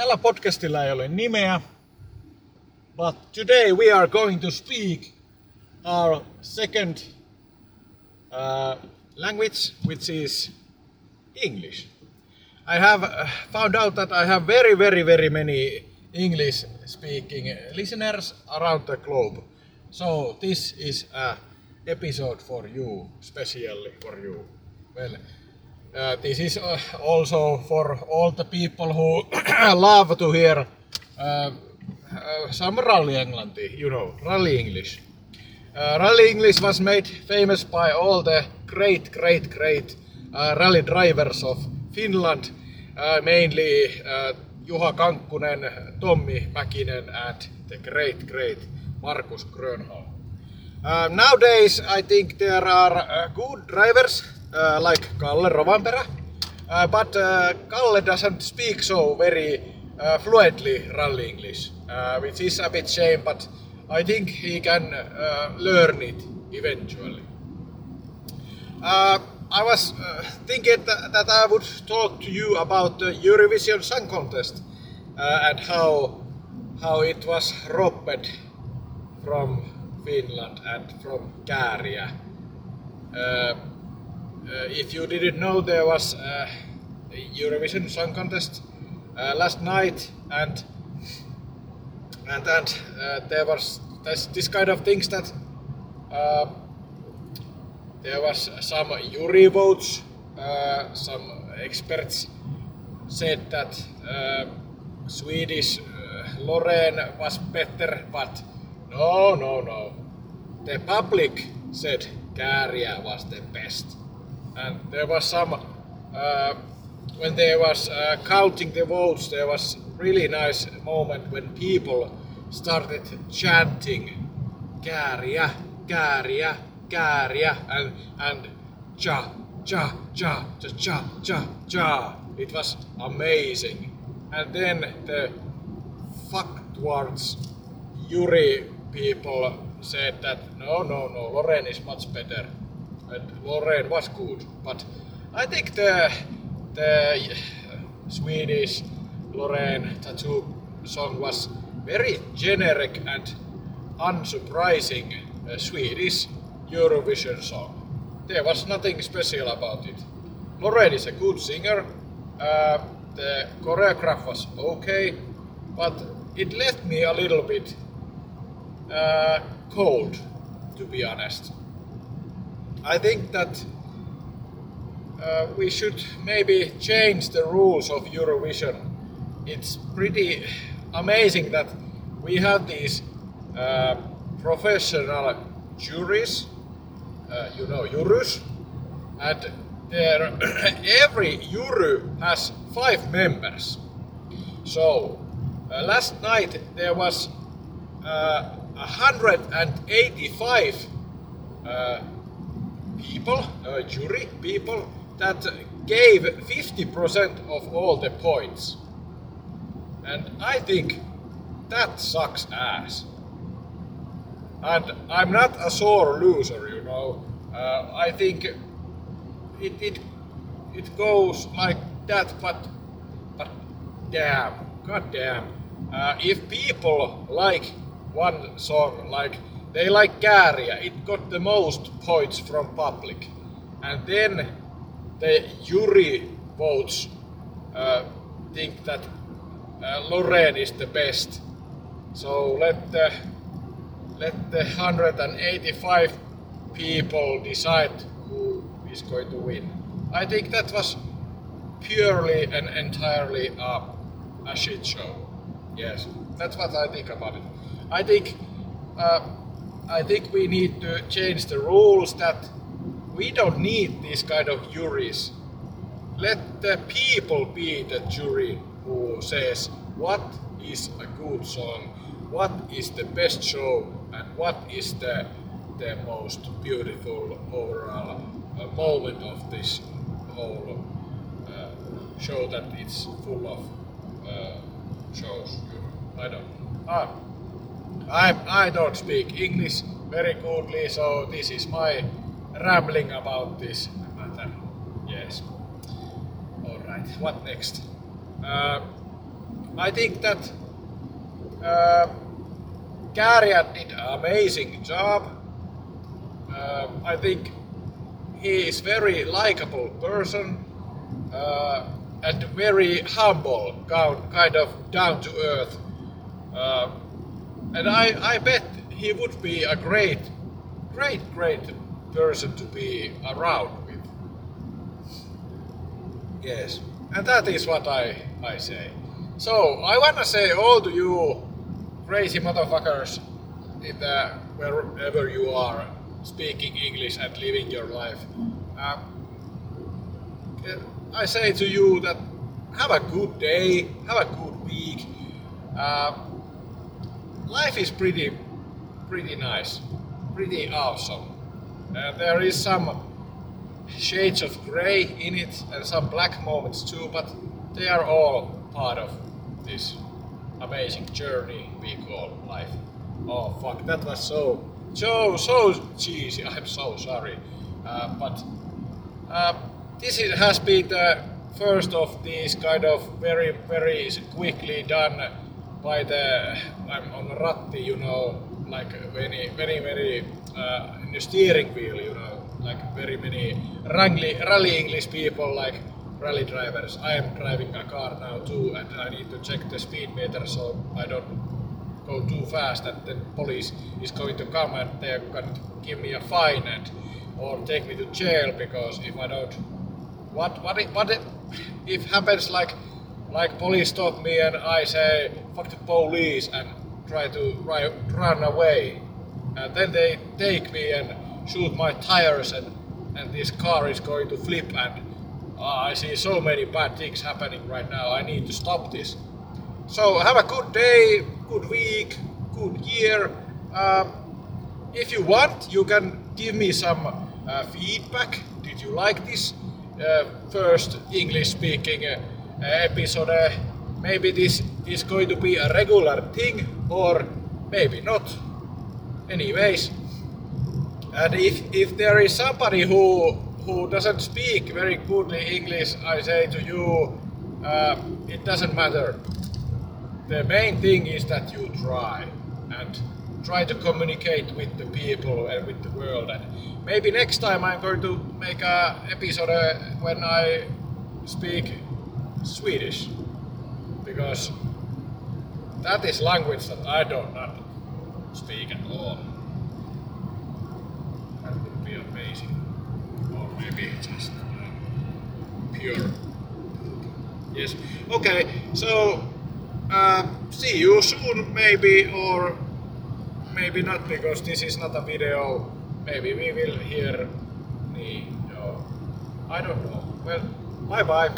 Tällä podcastilla ei ole nimeä, but today we are going to speak our second uh, language, which is English. I have uh, found out that I have very, very, very many English speaking listeners around the globe. So this is a episode for you, specially for you. Well, uh, this is uh, also for all the people who love to hear uh, uh, some rally Englanti, you know, rally English. Uh, rally English was made famous by all the great, great, great uh, rally drivers of Finland, mainly uh, Juha Kankkunen, Tommi Mäkinen, and the great, great Markus Grönholm. Nowadays, I think there are good drivers uh, like Kalle Rovanperä, uh, but uh, Kalle doesn't speak so very uh, fluently rally English, uh, which is a bit shame, but I think he can uh, learn it eventually. Uh, I was uh, thinking that, that I would talk to you about the Eurovision Song Contest uh, and how how it was robbed from Finland and from Käärijä. Uh, if you didn't know, there was uh, a Eurovision Song Contest uh, last night, and and and uh, there was this, this kind of things that uh, there was some jury votes. Uh, some experts said that uh, Swedish uh, Loreen was better, but no, no, no. The public said Käärijä was the best, and there was some. Uh, when there was uh, counting the votes, there was really nice moment when people started chanting Käärijä, Käärijä, Käärijä, and and ja, ja, ja, ja, ja, ja, ja. It was amazing. And then the fuck towards Yuri people said that no, no, no, Loreen is much better, and Loreen was good. But I think the the Swedish Loreen tattoo song was very generic and unsurprising uh, Swedish Eurovision song. There was nothing special about it. Loreen is a good singer. Uh, the choreograph was okay, but it left me a little bit uh, cold, to be honest. I think that uh, we should maybe change the rules of Eurovision. It's pretty amazing that we have these uh, professional juries, uh, you know, jurys, and there every jury has five members. So uh, last night there was uh, 185 uh, people, uh, jury people, that gave 50% of all the points. And I think that sucks ass. And I'm not a sore loser, you know. Uh, I think it, it it goes like that, but but damn, god damn. Uh, if people like one song, like they like Käärijä, it got the most points from public, and then the jury votes uh, think that uh, Loreen is the best. So let the let the 185 people decide who is going to win. I think that was purely and entirely a, a shit show. Yes, that's what I think about it. I think uh, I think we need to change the rules that we don't need these kind of juries. Let the people be the jury who says what is a good song, what is the best show, and what is the the most beautiful overall uh, moment of this whole uh, show that it's full of uh, shows. I don't. Ah, I I don't speak English very goodly, so this is my rambling about this matter. Yes. All right. What next? Uh, I think that uh, did an amazing job. Uh, I think he is very likable person uh, and very humble, kind of down to earth. Uh, and I, I bet he would be a great, great, great person to be around with. Yes, and that is what I, I say. So I wanna say all to you crazy motherfuckers in the wherever you are speaking English and living your life. Um, I say to you that have a good day, have a good week. Um, life is pretty, pretty nice, pretty awesome. Uh, there is some shades of grey in it and some black moments too, but they are all part of this amazing journey we call life. Oh fuck, that was so, so, so cheesy. I'm so sorry. Uh, but uh, this is, has been the first of these kind of very, very quickly done by the, I'm on Ratti, you know, like very, very, very, uh, in the steering wheel, you know, like very many rally, rally English people, like rally drivers. I am driving a car now too, and I need to check the speed meter so I don't go too fast and then police is going to come and they're going to give me a fine and or take me to jail because if I don't what what if, what if, if happens like like police stop me and I say fuck the police and try to run away and then they take me and shoot my tires and and this car is going to flip and uh, I see so many bad things happening right now. I need to stop this. So have a good day, good week, good year. Um, if you want, you can give me some uh, feedback. Did you like this uh, first English-speaking uh, episode? maybe this is going to be a regular thing, or maybe not. Anyways, and if if there is somebody who who doesn't speak very goodly English, I say to you, uh, it doesn't matter. The main thing is that you try and try to communicate with the people and with the world. And maybe next time I'm going to make a episode uh, when I speak Swedish, because that is language that I don't speak at all. That would be amazing Or maybe just uh, pure. Yes. Okay. So uh, see you soon, maybe, or maybe not, because this is not a video. Maybe we will hear. No, I don't know. Well, bye bye.